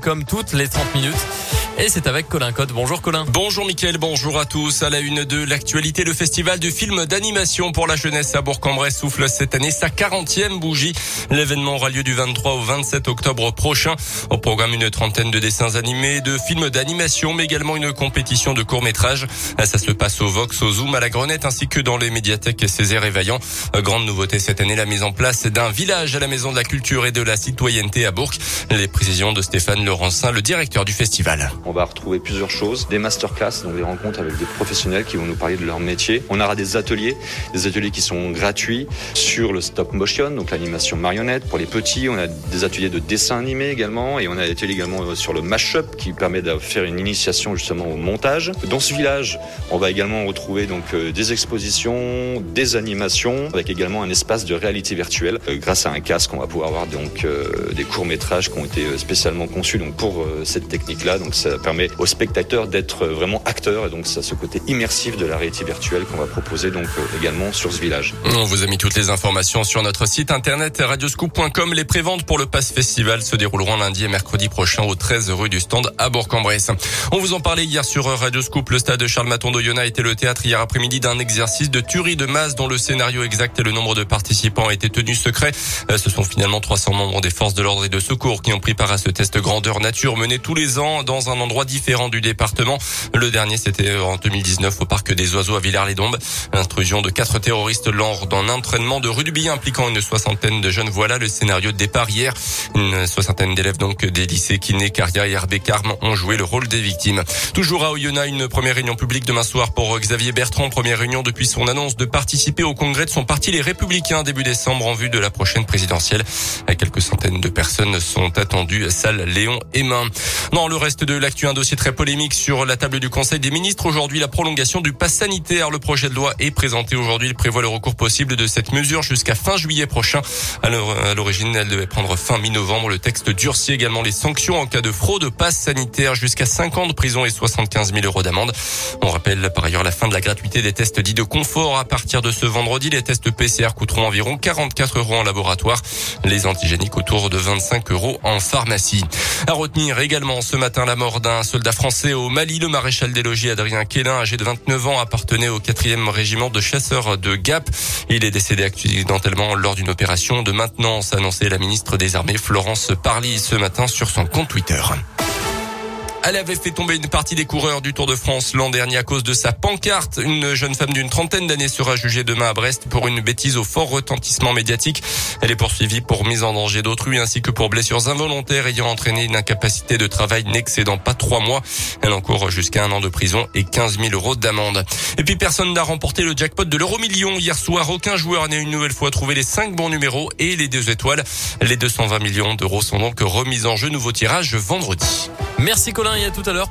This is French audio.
comme toutes les 30 minutes. Et c'est avec Colin Code. Bonjour Colin. Bonjour Mickaël, bonjour à tous. À la une de l'actualité, le festival du film d'animation pour la jeunesse à Bourg-en-Bresse souffle cette année sa 40e bougie. L'événement aura lieu du 23 au 27 octobre prochain. Au programme, une trentaine de dessins animés, de films d'animation, mais également une compétition de courts-métrages. Ça se passe au Vox, au Zoom, à la Grenette, ainsi que dans les médiathèques Césaire et Vaillant. Grande nouveauté cette année, la mise en place d'un village à la Maison de la Culture et de la Citoyenneté à Bourg. Les précisions de Stéphane Laurencin, le directeur du festival. On va retrouver plusieurs choses, des masterclass, donc des rencontres avec des professionnels qui vont nous parler de leur métier. On aura des ateliers, des ateliers qui sont gratuits sur le stop motion, donc l'animation marionnette pour les petits. On a des ateliers de dessin animé également et on a des ateliers également sur le mash-up qui permet de faire une initiation justement au montage. Dans ce village, on va également retrouver donc euh, des expositions, des animations avec également un espace de réalité virtuelle. Euh, grâce à un casque, on va pouvoir avoir donc euh, des courts métrages qui ont été spécialement conçus donc pour cette technique-là. Donc ça permet aux spectateurs d'être vraiment acteurs et donc ça ce côté immersif de la réalité virtuelle qu'on va proposer donc euh, également sur ce village. On vous a mis toutes les informations sur notre site internet radioscoop.com. Les préventes pour le Pass Festival se dérouleront lundi et mercredi prochain au 13 rue du stand à Bourg-en-Bresse. On vous en parlait hier sur Radioscoop. Le stade de Charles Maton d'Oyonnax était le théâtre hier après-midi d'un exercice de tuerie de masse dont le scénario exact et le nombre de participants a été tenu secret. Euh, ce sont finalement 300 membres des forces de l'ordre et de secours qui ont pris part à ce test grandeur nature mené tous les ans dans un endroit différent du département. Le dernier, c'était en 2019 au parc des Oiseaux à Villars-les-Dombes. Intrusion de quatre terroristes lors d'un entraînement de rugby impliquant une soixantaine de jeunes. Voilà le scénario de départ hier. Une soixantaine d'élèves donc des lycées Kiné, Caria et Herbé Carme ont joué le rôle des victimes. Toujours à Oyonnax, une première réunion publique demain soir pour Xavier Bertrand. Première réunion depuis son annonce de participer au congrès de son parti Les Républicains début décembre en vue de la prochaine présidentielle. Quelques centaines de personnes sont attendues. Salle Léon et Main. Dans le reste de l'actu, un dossier très polémique sur la table du Conseil des ministres. Aujourd'hui, la prolongation du pass sanitaire. Le projet de loi est présenté aujourd'hui. Il prévoit le recours possible de cette mesure jusqu'à fin juillet prochain. À l'origine, elle devait prendre fin mi-novembre. Le texte durcit également les sanctions en cas de fraude au pass sanitaire jusqu'à 5 ans de prison et 75 000 euros d'amende. On rappelle par ailleurs la fin de la gratuité des tests dits de confort. À partir de ce vendredi, les tests PCR coûteront environ 44 euros en laboratoire. Les antigéniques autour de 25 euros en pharmacie. À retenir également ce matin la mort d'un soldat français au Mali. Le maréchal des logis Adrien Quélin, âgé de 29 ans, appartenait au 4e régiment de chasseurs de Gap. Il est décédé accidentellement lors d'une opération de maintenance, annoncé la ministre des Armées Florence Parly ce matin sur son compte Twitter. Elle avait fait tomber une partie des coureurs du Tour de France l'an dernier à cause de sa pancarte. Une jeune femme d'une trentaine d'années sera jugée demain à Brest pour une bêtise au fort retentissement médiatique. Elle est poursuivie pour mise en danger d'autrui ainsi que pour blessures involontaires ayant entraîné une incapacité de travail n'excédant pas trois mois. Elle encourt jusqu'à un an de prison et 15 000 euros d'amende. Et puis personne n'a remporté le jackpot de l'euro million hier soir. Aucun joueur n'a une nouvelle fois trouvé les cinq bons numéros et les deux étoiles. Les 220 millions d'euros sont donc remis en jeu. Nouveau tirage vendredi. Merci Colin et à tout à l'heure.